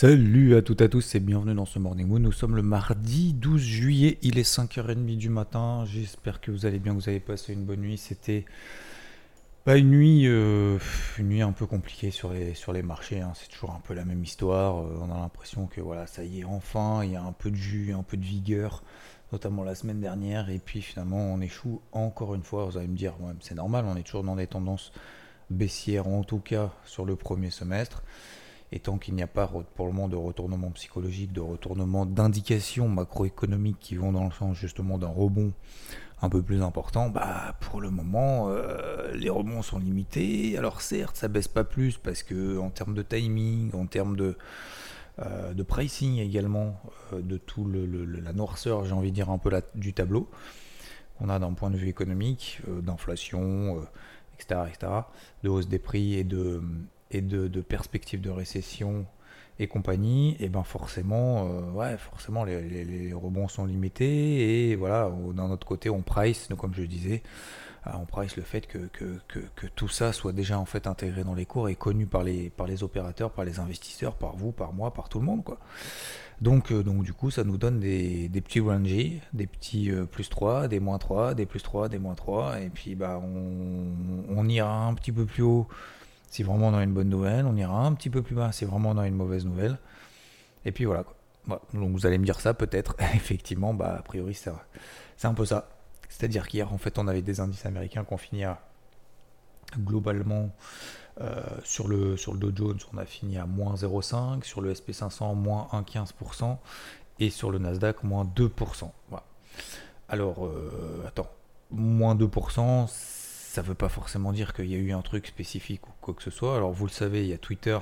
Salut à toutes et à tous et bienvenue dans ce Morning Moon. Nous sommes le mardi 12 juillet, il est 5h30 du matin. J'espère que vous allez bien, que vous avez passé une bonne nuit. C'était bah, une, nuit, euh, une nuit un peu compliquée sur les, marchés. hein. C'est toujours un peu la même histoire. Euh, on a l'impression que voilà, ça y est, enfin, il y a un peu de jus, un peu de vigueur, notamment la semaine dernière. Et puis finalement, on échoue encore une fois. Vous allez me dire, c'est normal, on est toujours dans des tendances baissières, en tout cas sur le premier semestre. Et tant qu'il n'y a pas pour le moment de retournement psychologique, de retournement d'indications macroéconomiques qui vont dans le sens justement d'un rebond un peu plus important, bah pour le moment euh, les rebonds sont limités. Alors certes, ça baisse pas plus parce que en termes de timing, en termes de euh, pricing également, euh, de tout le, la noirceur, j'ai envie de dire un peu du tableau qu'on a d'un point de vue économique, d'inflation, etc., etc., de hausse des prix et de et de, de perspectives de récession et compagnie, et ben forcément, euh, ouais, forcément les, rebonds sont limités et voilà, d'un autre côté on price, comme je disais, euh, on price le fait que, que, que, tout ça soit déjà en fait intégré dans les cours et connu par les, par les opérateurs, par les investisseurs, par vous, par moi, par tout le monde quoi. Donc, euh, donc du coup ça nous donne des, des petits ranges, des petits plus 3, des moins 3, des plus 3, des moins 3, et puis bah on ira un petit peu plus haut si vraiment on a une bonne nouvelle, on ira un petit peu plus bas si vraiment on a une mauvaise nouvelle. Et puis voilà. quoi. Donc vous allez me dire ça peut-être. Effectivement, bah a priori c'est c'est un peu ça. C'est-à-dire qu'hier en fait on avait des indices américains qu'on finit à globalement euh, sur, le, sur le Dow Jones on a fini à moins 0,5, sur le SP500 moins 1,15% et sur le Nasdaq moins 2%. Voilà. Alors euh, attends, moins 2%, ça veut pas forcément dire qu'il y a eu un truc spécifique ou quoi que ce soit. Alors vous le savez, il y a Twitter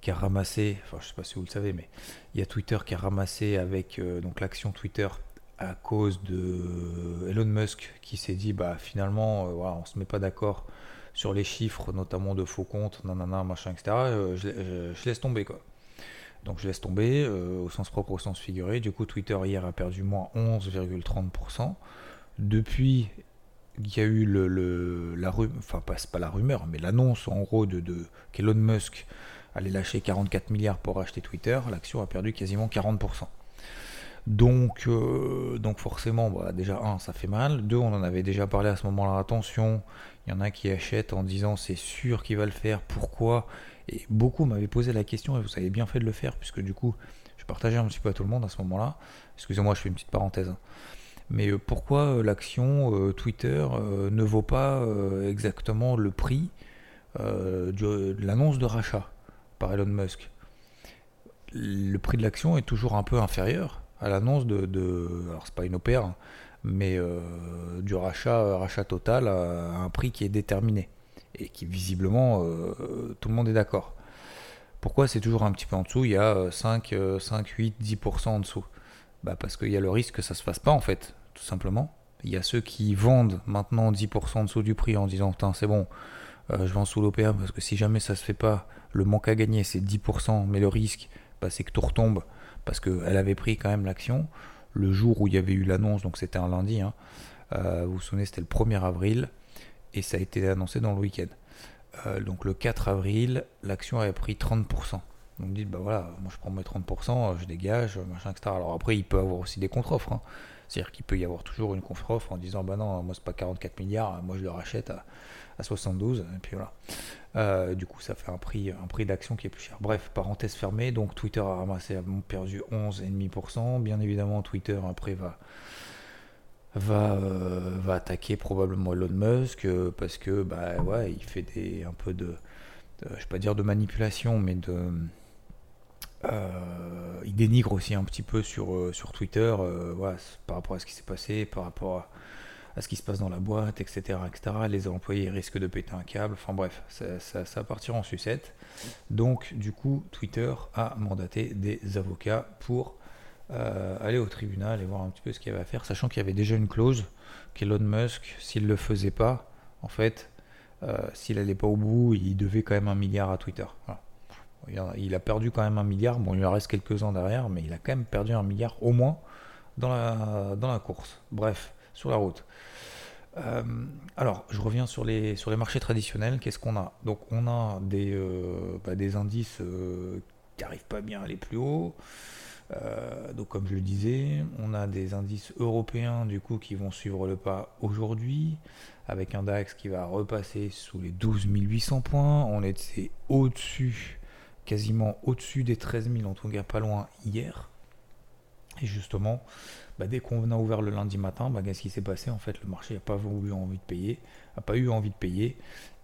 qui a ramassé, enfin je sais pas si vous le savez, mais il y a Twitter qui a ramassé avec euh, l'action Twitter à cause de Elon Musk qui s'est dit bah finalement euh, voilà, on se met pas d'accord sur les chiffres, notamment de faux comptes, nanana, machin, etc. euh, je, je- je laisse tomber quoi. Donc je laisse tomber euh, au sens propre, au sens figuré. Du coup Twitter hier a perdu moins 11,30%. Depuis il y a eu la rumeur, enfin pas, pas la rumeur, mais l'annonce en gros de, de qu'Elon Musk allait lâcher 44 milliards pour acheter Twitter, l'action a perdu quasiment 40%. Donc, euh, donc forcément, bah, déjà, un, ça fait mal. Deux, on en avait déjà parlé à ce moment-là. Attention, il y en a qui achètent en disant c'est sûr qu'il va le faire. Pourquoi? Et beaucoup m'avaient posé la question et vous avez bien fait de le faire, puisque du coup, je partageais un petit peu à tout le monde à ce moment-là. Excusez-moi, je fais une petite parenthèse. hein. Mais euh, pourquoi euh, l'action euh, Twitter ne vaut pas exactement le prix de l'annonce de rachat par Elon Musk? Le prix de l'action est toujours un peu inférieur à l'annonce de, de- alors c'est pas une opère, hein, mais du rachat, rachat total à un prix qui est déterminé et qui visiblement tout le monde est d'accord. Pourquoi c'est toujours un petit peu en dessous? Il y a euh, 5, euh, 5 8, 10% en dessous. Bah parce qu'il y a le risque que ça se fasse pas en fait, tout simplement. Il y a ceux qui vendent maintenant 10% en dessous du prix en disant putain c'est bon, euh, je vends sous l'OPA parce que si jamais ça se fait pas, le manque à gagner c'est 10%, mais le risque bah, c'est que tout retombe parce qu'elle avait pris quand même l'action le jour où il y avait eu l'annonce, donc c'était un lundi. hein. Euh, vous vous souvenez, c'était le 1er avril et ça a été annoncé dans le week-end. Euh, donc le 4 avril, l'action avait pris 30%. Donc dites, bah voilà, moi je prends mes 30%, je dégage, machin, etc. Alors après, il peut avoir aussi des contre-offres. hein. C'est-à-dire qu'il peut y avoir toujours une contre-offre en disant, bah non, moi c'est pas 44 milliards, moi je le rachète à, à 72, et puis voilà. Euh, du coup, ça fait un prix, un prix d'action qui est plus cher. Bref, parenthèse fermée, donc Twitter a ramassé, a perdu 11,5%. Bien évidemment, Twitter après va, va, euh, va attaquer probablement Elon Musk euh, parce que bah ouais, il fait des un peu de, de- je vais pas dire de manipulation, mais de euh, il dénigre aussi un petit peu sur, euh, sur Twitter euh, voilà, par rapport à ce qui s'est passé, par rapport à, ce qui se passe dans la boîte, etc., etc. Les employés risquent de péter un câble. Enfin bref, ça, ça, ça va partir en sucette. Donc, du coup, Twitter a mandaté des avocats pour euh, aller au tribunal et voir un petit peu ce qu'il y avait à faire, sachant qu'il y avait déjà une clause qu'Elon Musk, s'il ne le faisait pas, en fait, euh, s'il n'allait pas au bout, il devait quand même un milliard à Twitter. Il a perdu quand même un milliard, bon il lui reste quelques ans derrière, mais il a quand même perdu un milliard au moins dans la, dans la course. Bref, sur la route. Euh, alors, je reviens sur les, sur les marchés traditionnels. Qu'est-ce qu'on a? Donc, on a des, bah, des indices qui n'arrivent pas bien à aller plus haut. Euh, donc comme je le disais, on a des indices européens du coup qui vont suivre le pas aujourd'hui, avec un DAX qui va repasser sous les 12 800 points. On était au-dessus, quasiment au-dessus des 13 000, en tout cas pas loin hier. Et justement, bah, dès qu'on a ouvert le lundi matin, bah, qu'est-ce qui s'est passé En fait, le marché n'a pas voulu envie de payer, n'a pas eu envie de payer.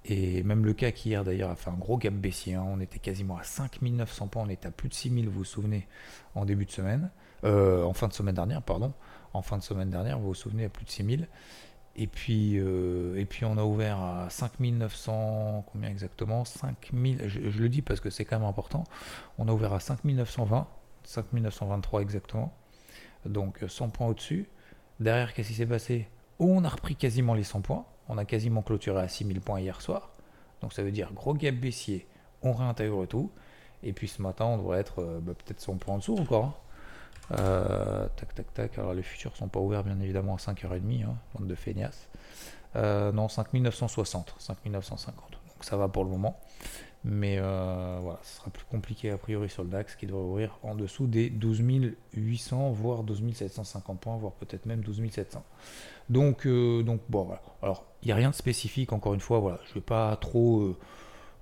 Et même le CAC hier d'ailleurs a fait un gros gap baissier. Hein. On était quasiment à 5900 points, on était à plus de 6000, vous vous souvenez, en début de semaine. Euh, en fin de semaine dernière, pardon. En fin de semaine dernière, vous vous souvenez, à plus de 6000. Et puis, euh, et puis on a ouvert à 5900, combien exactement? 5000, je, je, le dis parce que c'est quand même important. On a ouvert à 5920, 5923 exactement. Donc 100 points au-dessus. Derrière, qu'est-ce qui s'est passé? On a repris quasiment les 100 points. On a quasiment clôturé à 6000 points hier soir. Donc ça veut dire gros gap baissier, on réintègre tout. Et puis ce matin, on devrait être euh, bah, peut-être 100 points en dessous encore. Hein. Euh, tac, tac, tac. Alors les futurs sont pas ouverts bien évidemment à 5h30, hein, bande de feignasses. Euh, non, 5960, 5950. Donc ça va pour le moment. Mais voilà, ce sera plus compliqué a priori sur le DAX qui devrait ouvrir en dessous des 12 800, voire 12 750 points, voire peut-être même 12 700. Donc, donc bon, voilà. Alors, il n'y a rien de spécifique, encore une fois, voilà, je ne vais pas trop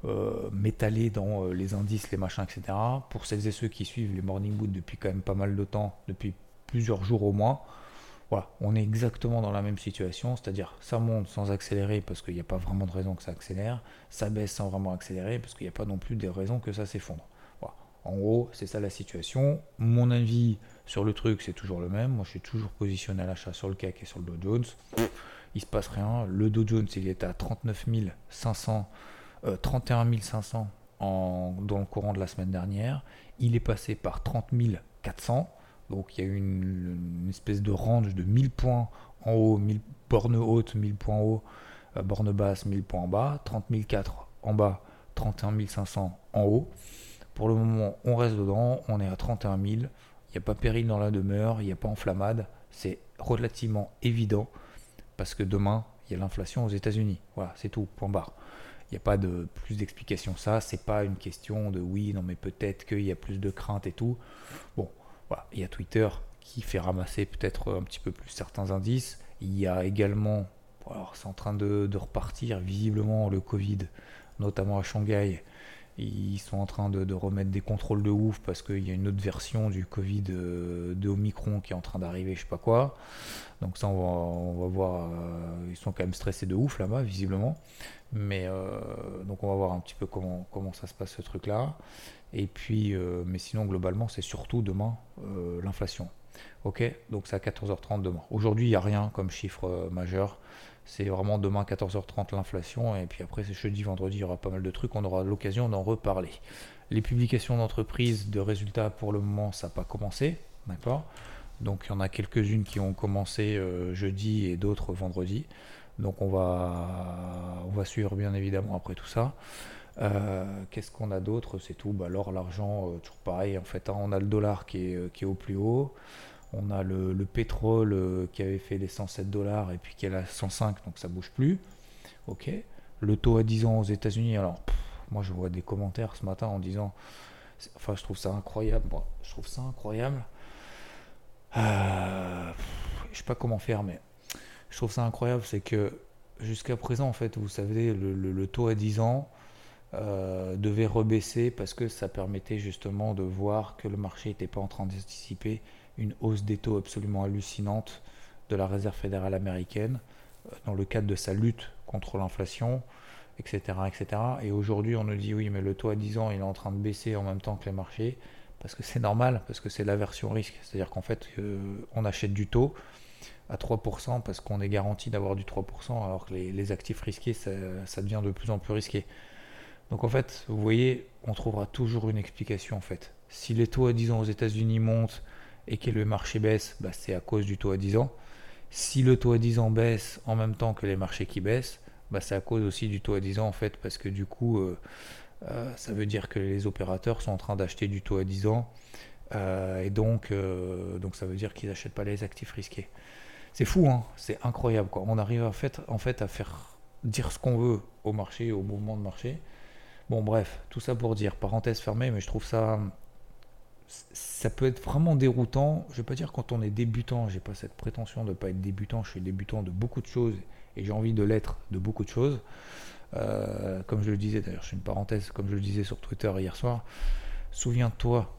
euh, m'étaler dans euh, les indices, les machins, etc. Pour celles et ceux qui suivent les Morning Boot depuis quand même pas mal de temps, depuis plusieurs jours au moins, voilà, on est exactement dans la même situation, c'est-à-dire ça monte sans accélérer parce qu'il n'y a pas vraiment de raison que ça accélère, ça baisse sans vraiment accélérer parce qu'il n'y a pas non plus des raisons que ça s'effondre. Voilà. En gros, c'est ça la situation. Mon avis sur le truc, c'est toujours le même. Moi, je suis toujours positionné à l'achat sur le CAC et sur le Dow Jones il se passe rien. Le Dow Jones, il est à 39 500, 31 500 en, dans le courant de la semaine dernière. Il est passé par 30 400. Donc il y a une, espèce de range de 1000 points en haut, 1000 bornes hautes, 1000 points haut, euh, bornes basses, 1000 points en bas, 30 400 en bas, 31 500 en haut. Pour le moment, on reste dedans, on est à 31 000. Il n'y a pas péril dans la demeure, il n'y a pas enflammade. C'est relativement évident parce que demain, il y a l'inflation aux États-Unis. Voilà, c'est tout, point barre. Il n'y a pas de plus d'explications. Ça, c'est pas une question de oui, non, mais peut-être qu'il y a plus de crainte et tout. Bon, voilà, il y a Twitter qui fait ramasser peut-être un petit peu plus certains indices. Il y a également, alors c'est en train de, repartir visiblement le Covid, notamment à Shanghai. Ils sont en train de, remettre des contrôles de ouf parce qu'il y a une autre version du Covid euh, de Omicron qui est en train d'arriver, je sais pas quoi. Donc ça, on va, voir. Euh, ils sont quand même stressés de ouf là-bas, visiblement. Mais euh, donc on va voir un petit peu comment, comment ça se passe ce truc-là. Et puis, mais sinon globalement, c'est surtout demain l'inflation. Ok, donc c'est à 14h30 demain. Aujourd'hui, il n'y a rien comme chiffre majeur. C'est vraiment demain 14h30 l'inflation. Et puis après, c'est jeudi, vendredi, il y aura pas mal de trucs. On aura l'occasion d'en reparler. Les publications d'entreprise de résultats, pour le moment, ça n'a pas commencé. D'accord? Donc il y en a quelques-unes qui ont commencé euh, jeudi et d'autres vendredi. Donc on va, on va suivre bien évidemment après tout ça. Euh, qu'est-ce qu'on a d'autre? C'est tout. Bah, l'or, l'argent, euh, toujours pareil. En fait, hein. on a le dollar qui est, qui est au plus haut. On a le, pétrole qui avait fait les 107 dollars et puis qui est à 105, donc ça bouge plus. Ok. Le taux à 10 ans aux États-Unis. Alors, moi, je vois des commentaires ce matin en disant, enfin, je trouve ça incroyable. je trouve ça incroyable. Euh, sais pas comment faire, mais je trouve ça incroyable, c'est que jusqu'à présent, en fait, vous savez, le, taux à 10 ans euh, devait rebaisser parce que ça permettait justement de voir que le marché n'était pas en train d'anticiper une hausse des taux absolument hallucinante de la Réserve fédérale américaine euh, dans le cadre de sa lutte contre l'inflation, etc., etc. Et aujourd'hui, on nous dit oui, mais le taux à 10 ans, il est en train de baisser en même temps que les marchés parce que c'est normal, parce que c'est la version risque. C'est-à-dire qu'en fait, euh, on achète du taux, à 3% parce qu'on est garanti d'avoir du 3% alors que les, actifs risqués, ça, ça, devient de plus en plus risqué. Donc en fait, vous voyez, on trouvera toujours une explication en fait. Si les taux à 10 ans aux États-Unis montent et que le marché baisse, bah, c'est à cause du taux à 10 ans. Si le taux à 10 ans baisse en même temps que les marchés qui baissent, bah, c'est à cause aussi du taux à 10 ans en fait, parce que du coup, euh, euh, ça veut dire que les opérateurs sont en train d'acheter du taux à 10 ans, euh, et donc, ça veut dire qu'ils n'achètent pas les actifs risqués. C'est fou, hein c'est incroyable. Quoi. On arrive en fait, en fait à faire dire ce qu'on veut au marché, au mouvement de marché. Bon, bref, tout ça pour dire, parenthèse fermée, mais je trouve ça ça peut être vraiment déroutant. Je vais pas dire quand on est débutant, j'ai pas cette prétention de ne pas être débutant, je suis débutant de beaucoup de choses et j'ai envie de l'être de beaucoup de choses. Euh, comme je le disais d'ailleurs, je suis une parenthèse, comme je le disais sur Twitter hier soir, souviens-toi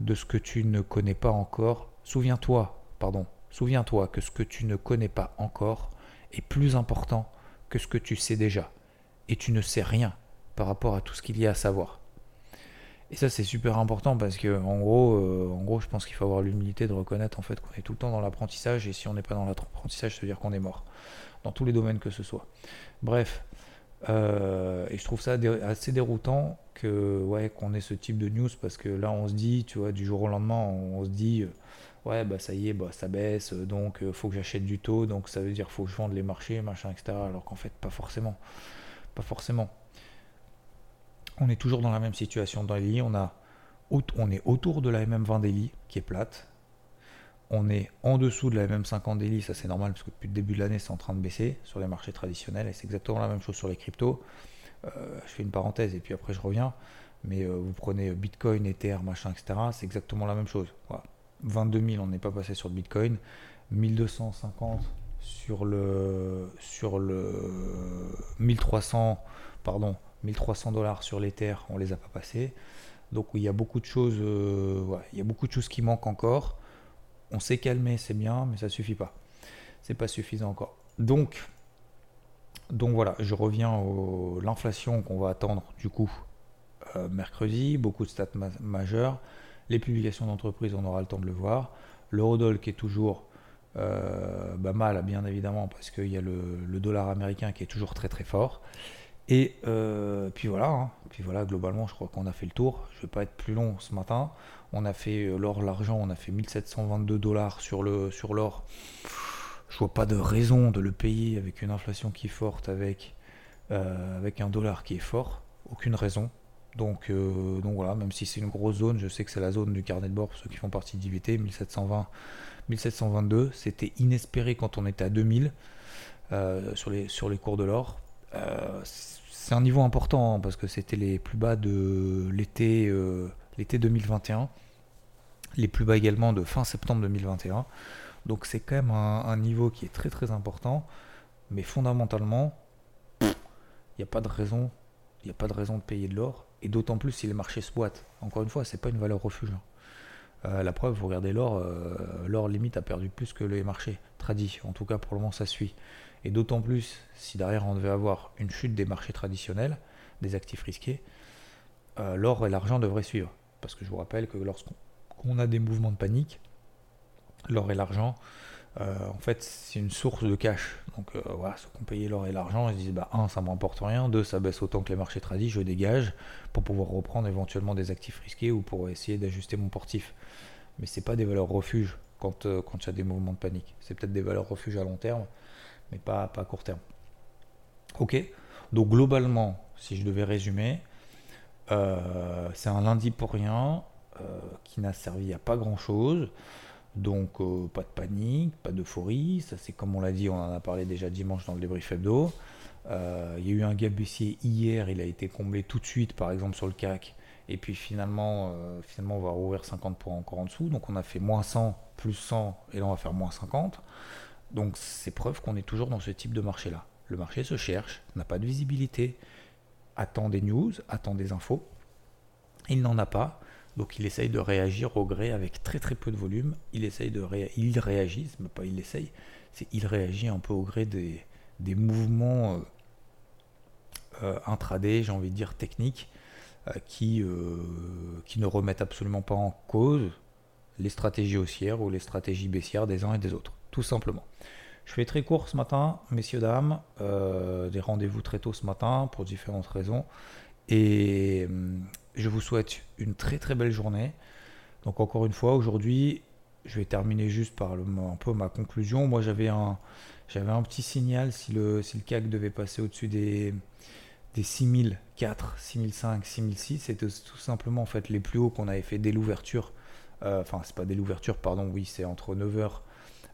de ce que tu ne connais pas encore. Souviens-toi, pardon, souviens-toi que ce que tu ne connais pas encore est plus important que ce que tu sais déjà. Et tu ne sais rien par rapport à tout ce qu'il y a à savoir. Et ça, c'est super important parce que, en gros, euh, en gros je pense qu'il faut avoir l'humilité de reconnaître en fait qu'on est tout le temps dans l'apprentissage et si on n'est pas dans l'apprentissage, ça veut dire qu'on est mort. Dans tous les domaines que ce soit. Bref. Euh, et je trouve ça assez déroutant ouais qu'on ait ce type de news parce que là on se dit tu vois du jour au lendemain on, se dit euh, ouais bah ça y est bah ça baisse donc faut que j'achète du taux donc ça veut dire faut que je vende les marchés machin etc alors qu'en fait pas forcément pas forcément on est toujours dans la même situation dans les On, a, on est autour de la MM20 daily qui est plate. On est en dessous de la MM50 daily, ça c'est normal parce que depuis le début de l'année c'est en train de baisser sur les marchés traditionnels et c'est exactement la même chose sur les cryptos. Euh, je fais une parenthèse et puis après je reviens. Mais euh, vous prenez Bitcoin, Ether, machin, etc. C'est exactement la même chose. 22 000, on n'est pas passé sur le Bitcoin. 1250 sur le sur le 1300 pardon 1300 dollars sur les terres, on les a pas passés. Donc il y a beaucoup de choses, euh, il y a beaucoup de choses qui manquent encore. On s'est calmé, c'est bien, mais ça suffit pas. C'est pas suffisant encore. Donc, donc voilà, je reviens à l'inflation qu'on va attendre du coup euh, mercredi. Beaucoup de stats majeurs. Les publications d'entreprise, on aura le temps de le voir. L'eurodoll qui est toujours euh, bah, mal, bien évidemment, parce qu'il y a le, dollar américain qui est toujours très très fort. Et euh, puis voilà, hein. puis voilà, globalement, je crois qu'on a fait le tour. Je vais pas être plus long ce matin. On a fait euh, l'or, l'argent, on a fait 1722 dollars sur le sur l'or. Je vois pas de raison de le payer avec une inflation qui est forte, avec euh, avec un dollar qui est fort. Aucune raison. Donc, donc voilà, même si c'est une grosse zone, je sais que c'est la zone du carnet de bord pour ceux qui font partie d'IVT, 1720, 1722. C'était inespéré quand on était à 2000 sur, les, sur les cours de l'or c'est un niveau important hein, parce que c'était les plus bas de l'été euh, l'été 2021, les plus bas également de fin septembre 2021. Donc c'est quand même un, niveau qui est très très important, mais fondamentalement, il n'y a pas de raison, a pas de raison de payer de l'or, et d'autant plus si les marchés se boitent. Encore une fois, c'est pas une valeur refuge. Hein. Euh, la preuve, vous regardez l'or, euh, l'or limite a perdu plus que les marchés tradis. En tout cas, pour le moment, ça suit. Et d'autant plus si derrière on devait avoir une chute des marchés traditionnels, des actifs risqués, euh, l'or et l'argent devraient suivre. Parce que je vous rappelle que lorsqu'on a des mouvements de panique, l'or et l'argent, euh, en fait, c'est une source de cash. Donc euh, voilà, ceux qui ont payé l'or et l'argent, ils se disent bah, un, ça ne m'emporte rien, deux, ça baisse autant que les marchés tradis, je dégage pour pouvoir reprendre éventuellement des actifs risqués ou pour essayer d'ajuster mon portif. Mais ce pas des valeurs refuges quand il y a des mouvements de panique. C'est peut-être des valeurs refuges à long terme, mais pas, pas à court terme. Ok? Donc globalement, si je devais résumer, euh, c'est un lundi pour rien euh, qui n'a servi à pas grand-chose. Donc euh, pas de panique, pas d'euphorie. Ça c'est comme on l'a dit, on en a parlé déjà dimanche dans le débrief hebdo. Il y a eu un gap baissier hier, il a été comblé tout de suite par exemple sur le CAC. Et puis finalement, finalement on va rouvrir 50 points encore en dessous. Donc on a fait moins 100, plus 100 et là on va faire moins 50. Donc c'est preuve qu'on est toujours dans ce type de marché-là. Le marché se cherche, n'a pas de visibilité, attend des news, attend des infos. Il n'en a pas, donc il essaye de réagir au gré avec très très peu de volume. Il essaye de il réagit, mais pas il essaye, c'est il réagit un peu au gré des, mouvements euh, euh, intraday, j'ai envie de dire techniques, euh, qui, qui ne remettent absolument pas en cause les stratégies haussières ou les stratégies baissières des uns et des autres. Tout simplement. Je fais très court ce matin, messieurs, dames, des rendez-vous très tôt ce matin pour différentes raisons. Et hum, je vous souhaite une très très belle journée. Donc encore une fois, aujourd'hui, je vais terminer juste par un peu ma conclusion. Moi, j'avais un, j'avais un petit signal si le, si CAC devait passer au-dessus des, des 6004, 6005, 6006. C'était tout simplement en les plus hauts qu'on avait fait dès l'ouverture. Euh, enfin, c'est pas dès l'ouverture, pardon, oui, c'est entre 9h,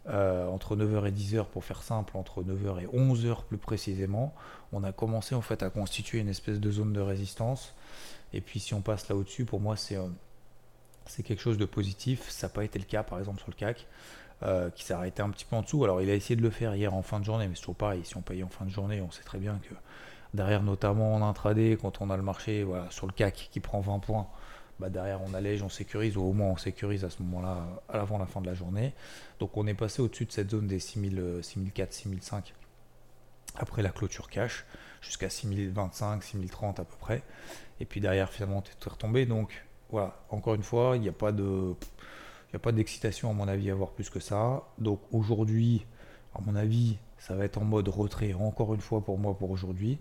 euh, entre 9h et 10h pour faire simple, entre 9h et 11h plus précisément. On a commencé en fait à constituer une espèce de zone de résistance. Et puis si on passe là au-dessus, pour moi, c'est. Euh, quelque chose de positif. Ça n'a pas été le cas, par exemple, sur le CAC, euh, qui s'est arrêté un petit peu en dessous. Alors, il a essayé de le faire hier en fin de journée, mais c'est toujours pareil. Si on paye en fin de journée, on sait très bien que derrière, notamment en intraday, quand on a le marché voilà, sur le CAC qui prend 20 points, bah derrière, on allège, on sécurise, ou au moins on sécurise à ce moment-là, à l'avant la fin de la journée. Donc, on est passé au-dessus de cette zone des 6000, 6004, 6005 après la clôture cash, jusqu'à 6025, 6030 à peu près. Et puis derrière, finalement, tu es retombé. Donc, voilà, encore une fois, il n'y a pas de. D'excitation à mon avis à avoir plus que ça. Donc aujourd'hui, à mon avis, ça va être en mode retrait encore une fois pour moi pour aujourd'hui.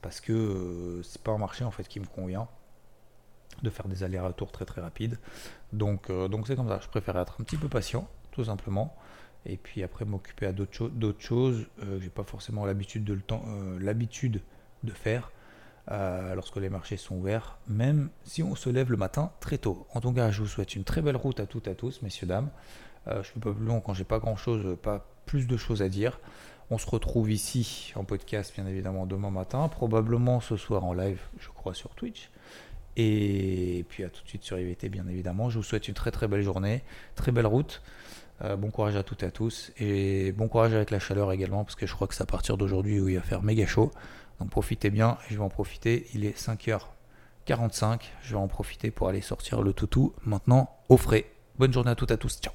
Parce que euh, c'est pas un marché en fait qui me convient de faire des allers-retours très très rapides. Donc euh, donc c'est comme ça. Je préfère être un petit peu patient, tout simplement. Et puis après m'occuper à d'autres, choses euh, j'ai pas forcément l'habitude de, le temps, l'habitude de faire. Euh, lorsque les marchés sont ouverts, même si on se lève le matin très tôt. En tout cas, je vous souhaite une très belle route à toutes et à tous, messieurs, dames. Euh, je suis pas plus long quand j'ai pas grand chose, pas plus de choses à dire. On se retrouve ici en podcast, bien évidemment, demain matin, probablement ce soir en live, je crois, sur Twitch. Et puis à tout de suite sur IVT, bien évidemment. Je vous souhaite une très très belle journée, très belle route. Euh, bon courage à toutes et à tous. Et bon courage avec la chaleur également, parce que je crois que c'est à partir d'aujourd'hui où il va faire méga chaud. Donc profitez bien, je vais en profiter. Il est 5h45, je vais en profiter pour aller sortir le toutou maintenant au frais. Bonne journée à toutes et à tous, ciao.